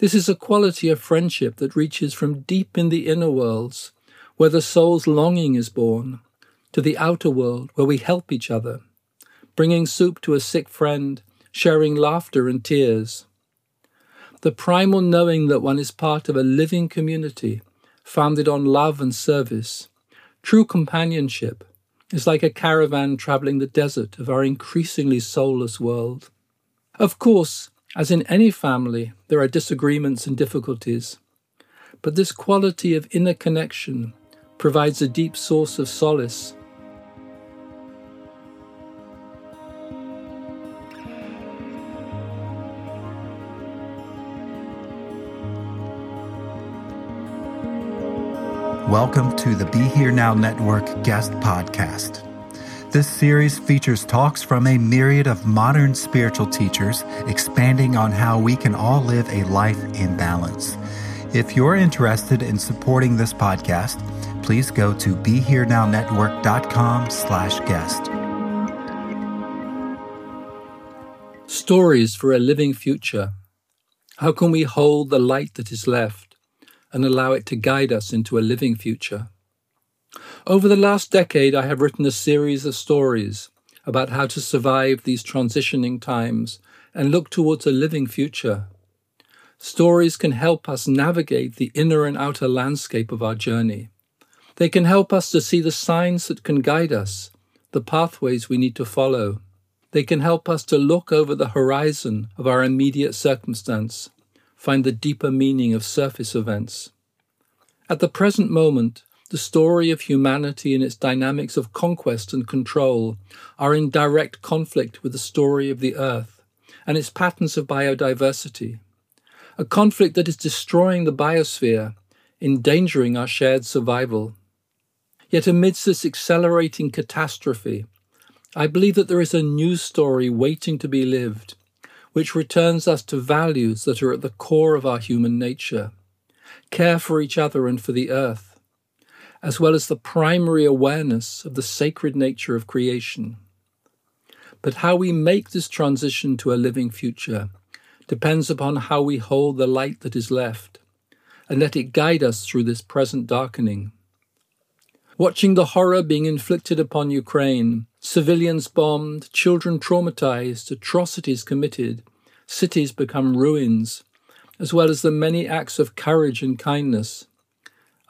This is a quality of friendship that reaches from deep in the inner worlds, where the soul's longing is born, to the outer world where we help each other, bringing soup to a sick friend, sharing laughter and tears. The primal knowing that one is part of a living community founded on love and service, true companionship, is like a caravan traveling the desert of our increasingly soulless world. Of course, as in any family, there are disagreements and difficulties, but this quality of inner connection provides a deep source of solace. Welcome to the Be Here Now Network guest podcast. This series features talks from a myriad of modern spiritual teachers expanding on how we can all live a life in balance. If you're interested in supporting this podcast, please go to BeHereNowNetwork.com slash guest. Stories for a living future. How can we hold the light that is left? and allow it to guide us into a living future. Over the last decade, I have written a series of stories about how to survive these transitioning times and look towards a living future. Stories can help us navigate the inner and outer landscape of our journey. They can help us to see the signs that can guide us, the pathways we need to follow. They can help us to look over the horizon of our immediate circumstance find the deeper meaning of surface events. At the present moment, the story of humanity and its dynamics of conquest and control are in direct conflict with the story of the Earth and its patterns of biodiversity. A conflict that is destroying the biosphere, endangering our shared survival. Yet amidst this accelerating catastrophe, I believe that there is a new story waiting to be lived which returns us to values that are at the core of our human nature care for each other and for the earth, as well as the primary awareness of the sacred nature of creation. But how we make this transition to a living future depends upon how we hold the light that is left and let it guide us through this present darkening. Watching the horror being inflicted upon Ukraine Civilians bombed, children traumatized, atrocities committed, cities become ruins, as well as the many acts of courage and kindness.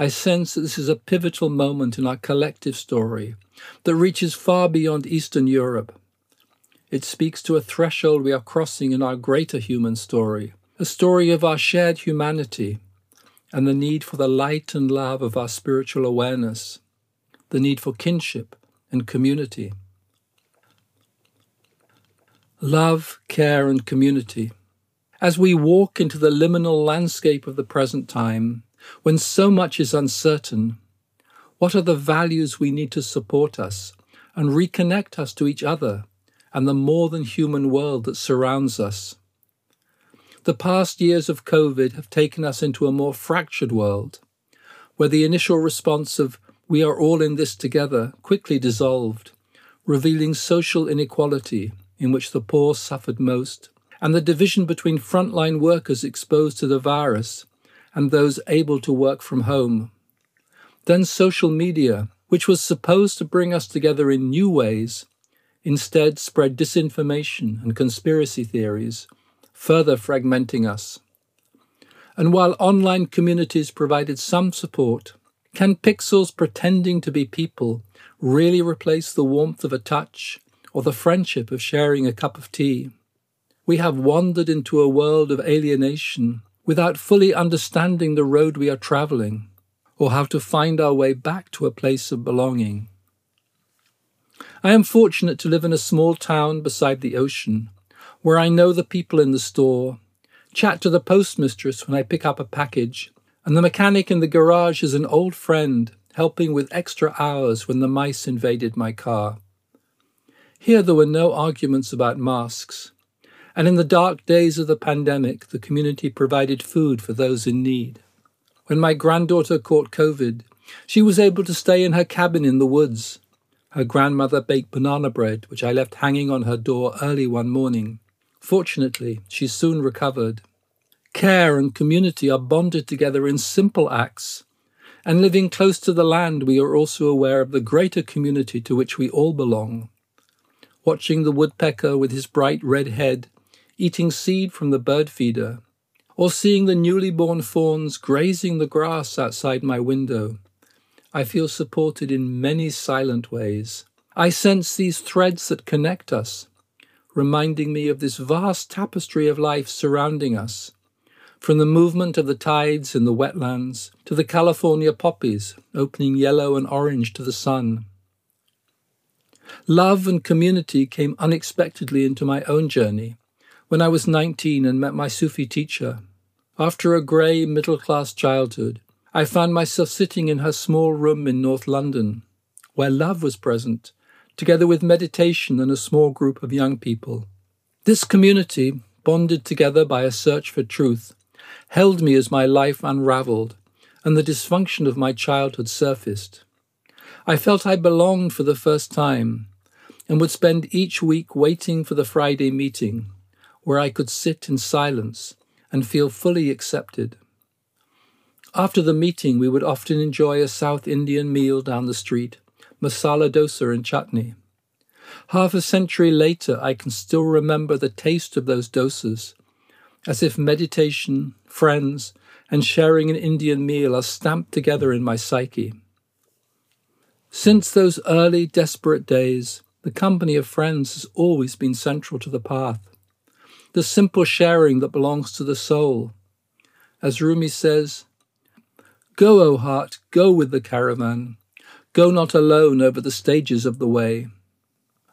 I sense that this is a pivotal moment in our collective story that reaches far beyond Eastern Europe. It speaks to a threshold we are crossing in our greater human story, a story of our shared humanity and the need for the light and love of our spiritual awareness, the need for kinship and community. Love, care, and community. As we walk into the liminal landscape of the present time, when so much is uncertain, what are the values we need to support us and reconnect us to each other and the more than human world that surrounds us? The past years of COVID have taken us into a more fractured world, where the initial response of we are all in this together quickly dissolved, revealing social inequality in which the poor suffered most, and the division between frontline workers exposed to the virus and those able to work from home. Then social media, which was supposed to bring us together in new ways, instead spread disinformation and conspiracy theories, further fragmenting us. And while online communities provided some support, can pixels pretending to be people really replace the warmth of a touch or the friendship of sharing a cup of tea? We have wandered into a world of alienation without fully understanding the road we are traveling or how to find our way back to a place of belonging. I am fortunate to live in a small town beside the ocean, where I know the people in the store, chat to the postmistress when I pick up a package, and the mechanic in the garage is an old friend helping with extra hours when the mice invaded my car. Here there were no arguments about masks, and in the dark days of the pandemic, the community provided food for those in need. When my granddaughter caught COVID, she was able to stay in her cabin in the woods. Her grandmother baked banana bread, which I left hanging on her door early one morning. Fortunately, she soon recovered. Care and community are bonded together in simple acts, and living close to the land, we are also aware of the greater community to which we all belong. Watching the woodpecker with his bright red head eating seed from the bird feeder, or seeing the newly born fawns grazing the grass outside my window, I feel supported in many silent ways. I sense these threads that connect us, reminding me of this vast tapestry of life surrounding us, from the movement of the tides in the wetlands to the California poppies opening yellow and orange to the sun. Love and community came unexpectedly into my own journey when I was 19 and met my Sufi teacher, after a grey middle class childhood, I found myself sitting in her small room in North London, where love was present, together with meditation and a small group of young people. This community, bonded together by a search for truth, held me as my life unravelled and the dysfunction of my childhood surfaced. I felt I belonged for the first time and would spend each week waiting for the Friday meeting, where I could sit in silence and feel fully accepted. After the meeting, we would often enjoy a South Indian meal down the street, masala dosa and chutney. Half a century later, I can still remember the taste of those dosas, as if meditation, friends, and sharing an Indian meal are stamped together in my psyche. Since those early, desperate days, the company of friends has always been central to the path the simple sharing that belongs to the soul. As Rumi says, Go, O heart, go with the caravan. Go not alone over the stages of the way.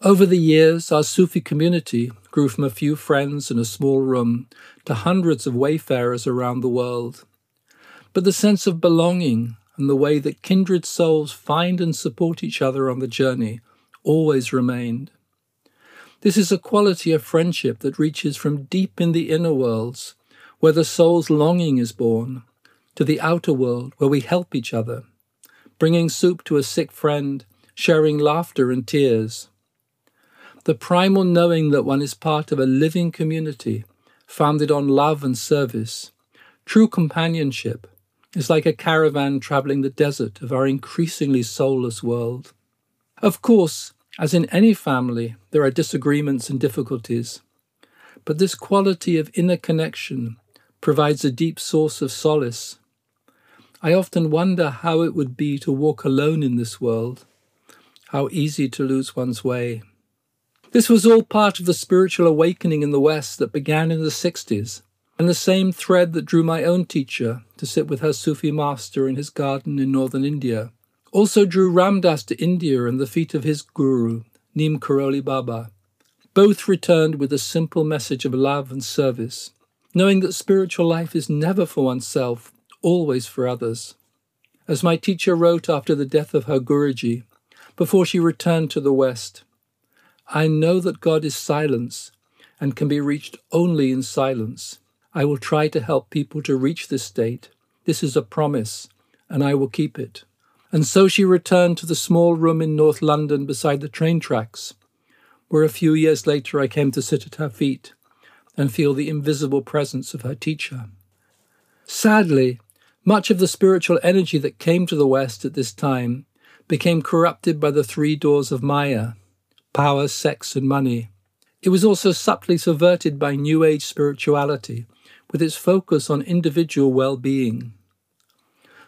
Over the years, our Sufi community grew from a few friends in a small room to hundreds of wayfarers around the world. But the sense of belonging and the way that kindred souls find and support each other on the journey always remained. This is a quality of friendship that reaches from deep in the inner worlds, where the soul's longing is born, to the outer world, where we help each other, bringing soup to a sick friend, sharing laughter and tears. The primal knowing that one is part of a living community founded on love and service, true companionship, is like a caravan traveling the desert of our increasingly soulless world. Of course, as in any family, there are disagreements and difficulties, but this quality of inner connection provides a deep source of solace. I often wonder how it would be to walk alone in this world, how easy to lose one's way. This was all part of the spiritual awakening in the West that began in the 60s, and the same thread that drew my own teacher to sit with her Sufi master in his garden in northern India also drew Ram Dass to India and the feet of his guru, Neem Karoli Baba. Both returned with a simple message of love and service, knowing that spiritual life is never for oneself, always for others. As my teacher wrote after the death of her Guruji, before she returned to the West, I know that God is silence and can be reached only in silence. I will try to help people to reach this state. This is a promise, and I will keep it. And so she returned to the small room in North London beside the train tracks, where a few years later I came to sit at her feet and feel the invisible presence of her teacher. Sadly, much of the spiritual energy that came to the West at this time became corrupted by the three doors of Maya power, sex, and money. It was also subtly subverted by New Age spirituality, with its focus on individual well being.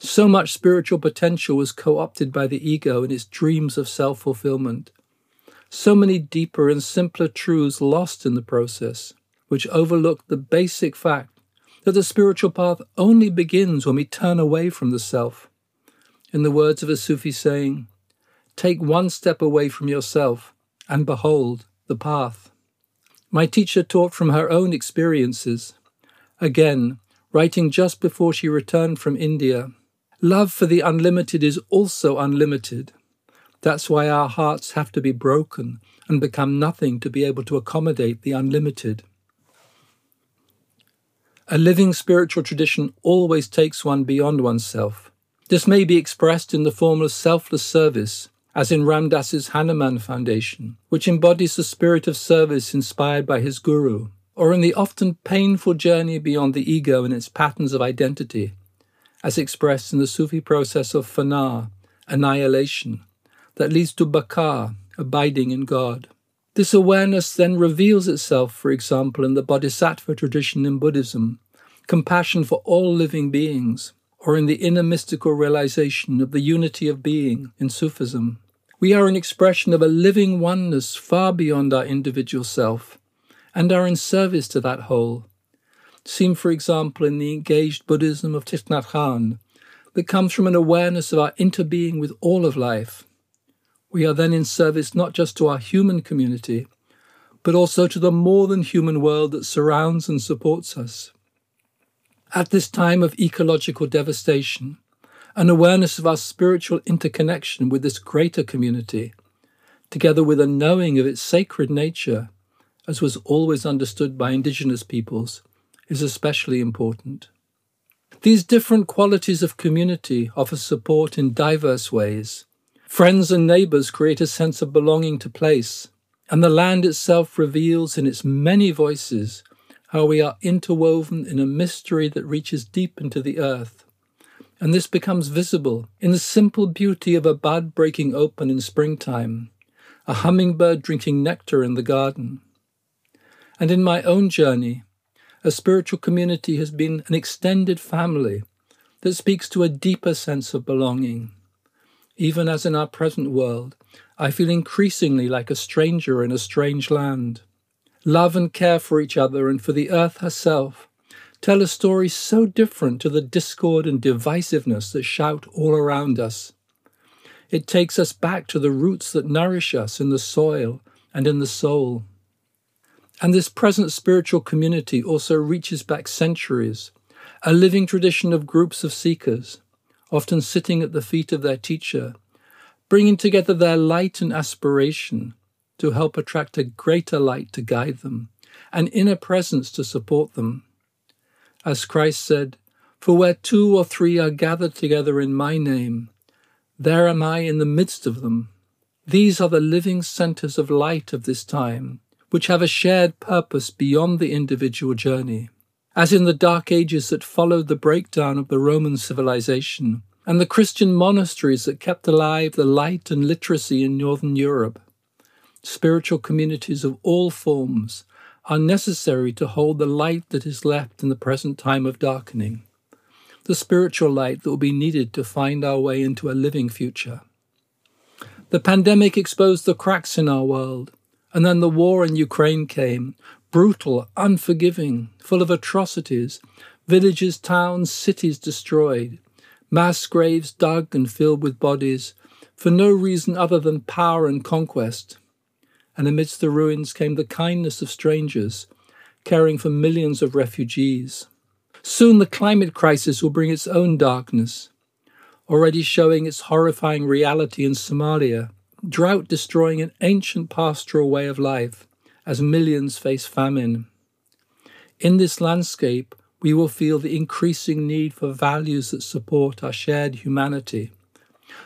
So much spiritual potential was co opted by the ego in its dreams of self fulfillment. So many deeper and simpler truths lost in the process, which overlooked the basic fact that the spiritual path only begins when we turn away from the self. In the words of a Sufi saying, take one step away from yourself, and behold the path. My teacher taught from her own experiences. Again, writing just before she returned from India, love for the unlimited is also unlimited. That's why our hearts have to be broken and become nothing to be able to accommodate the unlimited. A living spiritual tradition always takes one beyond oneself. This may be expressed in the form of selfless service, as in Ram Dass's Hanuman Foundation, which embodies the spirit of service inspired by his guru, or in the often painful journey beyond the ego and its patterns of identity, as expressed in the Sufi process of fana, annihilation, that leads to baka, abiding in God. This awareness then reveals itself, for example, in the Bodhisattva tradition in Buddhism, compassion for all living beings, or in the inner mystical realization of the unity of being in Sufism. We are an expression of a living oneness far beyond our individual self, and are in service to that whole. Seen, for example, in the engaged Buddhism of Thich Nhat Hanh, that comes from an awareness of our interbeing with all of life. We are then in service not just to our human community, but also to the more than human world that surrounds and supports us. At this time of ecological devastation, an awareness of our spiritual interconnection with this greater community, together with a knowing of its sacred nature, as was always understood by indigenous peoples, is especially important. These different qualities of community offer support in diverse ways. Friends and neighbors create a sense of belonging to place, and the land itself reveals in its many voices how we are interwoven in a mystery that reaches deep into the earth and this becomes visible in the simple beauty of a bud breaking open in springtime, a hummingbird drinking nectar in the garden. And in my own journey, a spiritual community has been an extended family that speaks to a deeper sense of belonging. Even as in our present world, I feel increasingly like a stranger in a strange land. Love and care for each other and for the earth herself tell a story so different to the discord and divisiveness that shout all around us. It takes us back to the roots that nourish us in the soil and in the soul. And this present spiritual community also reaches back centuries, a living tradition of groups of seekers, often sitting at the feet of their teacher, bringing together their light and aspiration to help attract a greater light to guide them, an inner presence to support them. As Christ said, For where two or three are gathered together in my name, there am I in the midst of them. These are the living centers of light of this time, which have a shared purpose beyond the individual journey. As in the dark ages that followed the breakdown of the Roman civilization, and the Christian monasteries that kept alive the light and literacy in Northern Europe, spiritual communities of all forms are necessary to hold the light that is left in the present time of darkening, the spiritual light that will be needed to find our way into a living future. The pandemic exposed the cracks in our world, and then the war in Ukraine came, brutal, unforgiving, full of atrocities, villages, towns, cities destroyed, mass graves dug and filled with bodies, for no reason other than power and conquest. And amidst the ruins came the kindness of strangers, caring for millions of refugees. Soon the climate crisis will bring its own darkness, already showing its horrifying reality in Somalia, drought destroying an ancient pastoral way of life as millions face famine. In this landscape, we will feel the increasing need for values that support our shared humanity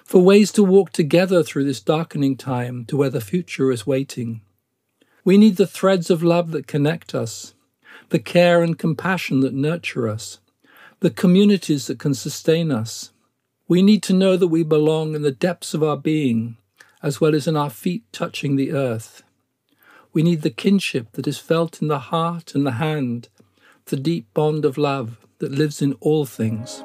for ways to walk together through this darkening time to where the future is waiting. We need the threads of love that connect us, the care and compassion that nurture us, the communities that can sustain us. We need to know that we belong in the depths of our being, as well as in our feet touching the earth. We need the kinship that is felt in the heart and the hand, the deep bond of love that lives in all things.